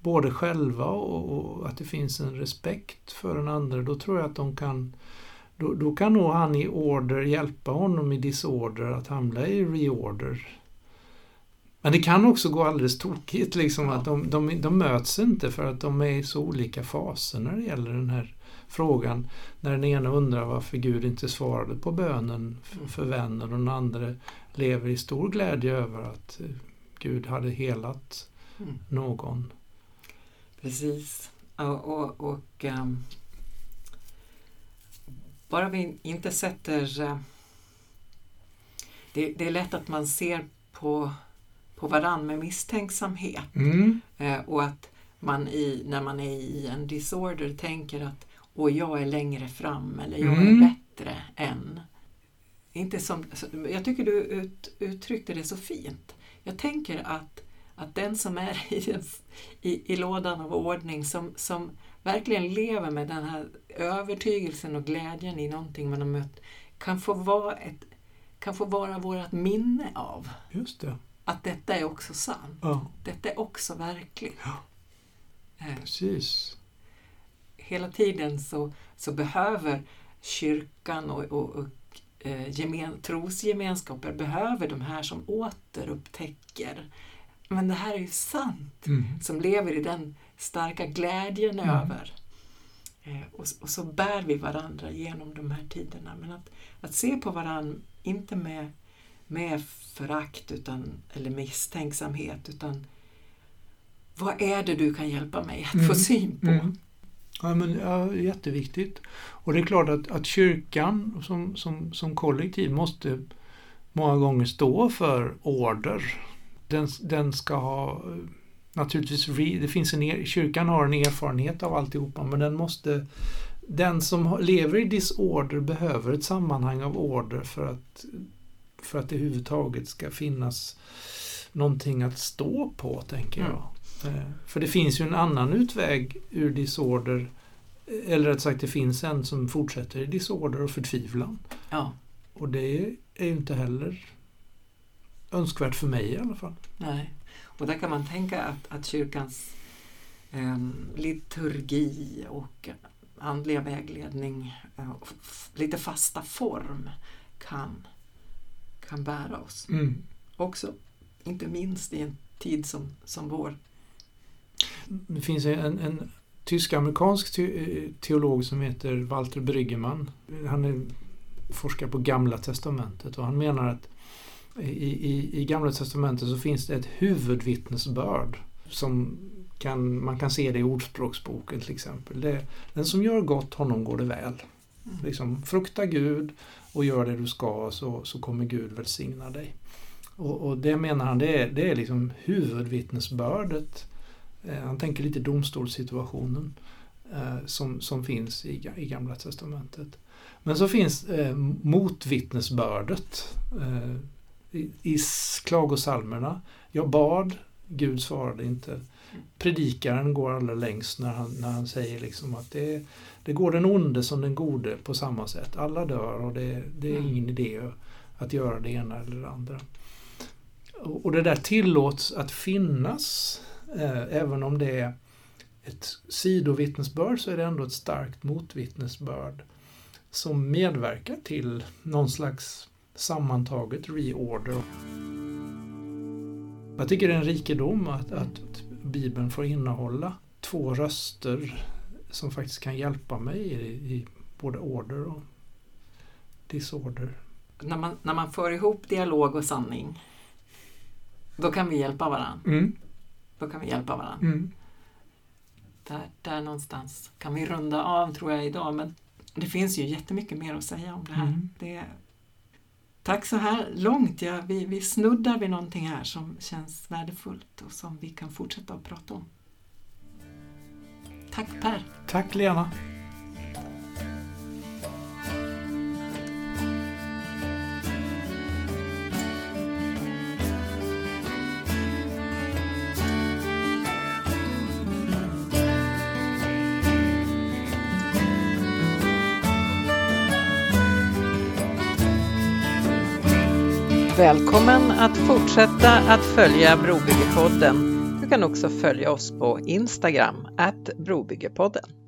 både själva och, och, att det finns en respekt för den andra, då tror jag att de kan då, då kan nog han i order hjälpa honom i disorder att hamna i reorder. Men det kan också gå alldeles tokigt, liksom ja. att de, de, de möts inte för att de är i så olika faser när det gäller den här frågan. När den ena undrar varför Gud inte svarade på bönen för, för vännen och den andra lever i stor glädje över att Gud hade helat mm. någon. Precis. Och, och, och um, bara vi inte sätter... Uh, det, det, är lätt att man ser på, på varann med misstänksamhet. Mm. Uh, och att man i, när man är i en disorder tänker att och jag är längre fram eller jag mm. är bättre än. Inte som, jag tycker du ut, uttryckte det så fint. Jag tänker att att den som är i, i, i lådan av ordning, som, som verkligen lever med den här övertygelsen och glädjen i någonting man har mött, kan få vara, ett, kan få vara vårt minne av. Just det. Att detta är också sant. Ja. Detta är också verkligt. Ja. Eh. Precis. Hela tiden så, så behöver kyrkan och, och, och eh, gemen, trosgemenskaper behöver de här som återupptäcker men det här är ju sant. Mm. Som lever i den starka glädjen mm. över. Eh, och, och, så bär vi varandra genom de här tiderna. Men att, att se på varandra, inte med, med förakt utan, eller misstänksamhet, utan vad är det du kan hjälpa mig att mm. få syn på? Ja, men, ja, jätteviktigt. Och det är klart att, att kyrkan som, som, som kollektiv måste många gånger stå för order. Den, den ska ha naturligtvis, det finns en, kyrkan har en erfarenhet av alltihopa men den måste den som lever i disorder behöver ett sammanhang av order för att, för att det överhuvudtaget ska finnas någonting att stå på, tänker jag. Mm. Eh, för det finns ju en annan utväg ur disorder. Eller rätt sagt, det finns en som fortsätter i disorder och förtvivlan. Ja. Och det är ju inte heller önskvärt för mig i alla fall. Nej, och där kan man tänka att, att kyrkans eh, liturgi och andliga vägledning, eh, lite fasta form kan, kan bära oss. Mm. Också, inte minst i en tid som, som vår. Det finns en, en tysk-amerikansk teolog som heter Walter Bryggeman. Han är, forskar på Gamla Testamentet och han menar att i, i, i Gamla Testamentet så finns det ett huvudvittnesbörd som kan, man kan se det i Ordspråksboken till exempel. Det, den som gör gott, honom går det väl. Mm. Liksom, frukta Gud och gör det du ska så, så kommer Gud välsigna dig. Och, och det menar han, det är, det är liksom huvudvittnesbördet Eh, han tänker lite domstolssituationen eh, som, som finns i, i Gamla Testamentet. Men så finns eh, motvittnesbördet eh, i, i klagosalmerna. Jag bad, Gud svarade inte. Predikaren går allra längst när han, när han säger liksom att det, det går den onde som den gode på samma sätt. Alla dör och det, det är mm. ingen idé att göra det ena eller det andra. Och, och det där tillåts att finnas Eh, även om det är ett sidovittnesbörd så är det ändå ett starkt motvittnesbörd som medverkar till någon slags sammantaget reorder. Jag tycker det är en rikedom att, att Bibeln får innehålla två röster som faktiskt kan hjälpa mig i, i både order och disorder. När man, när man för ihop dialog och sanning, då kan vi hjälpa varandra. Mm. Då kan vi hjälpa varandra. Mm. Där, där någonstans kan vi runda av tror jag idag men det finns ju jättemycket mer att säga om det här. Mm. Det, tack så här långt. Ja, vi, vi snuddar vid någonting här som känns värdefullt och som vi kan fortsätta att prata om. Tack Per! Tack Lena! Välkommen att fortsätta att följa Brobyggepodden. Du kan också följa oss på Instagram, att Brobyggepodden.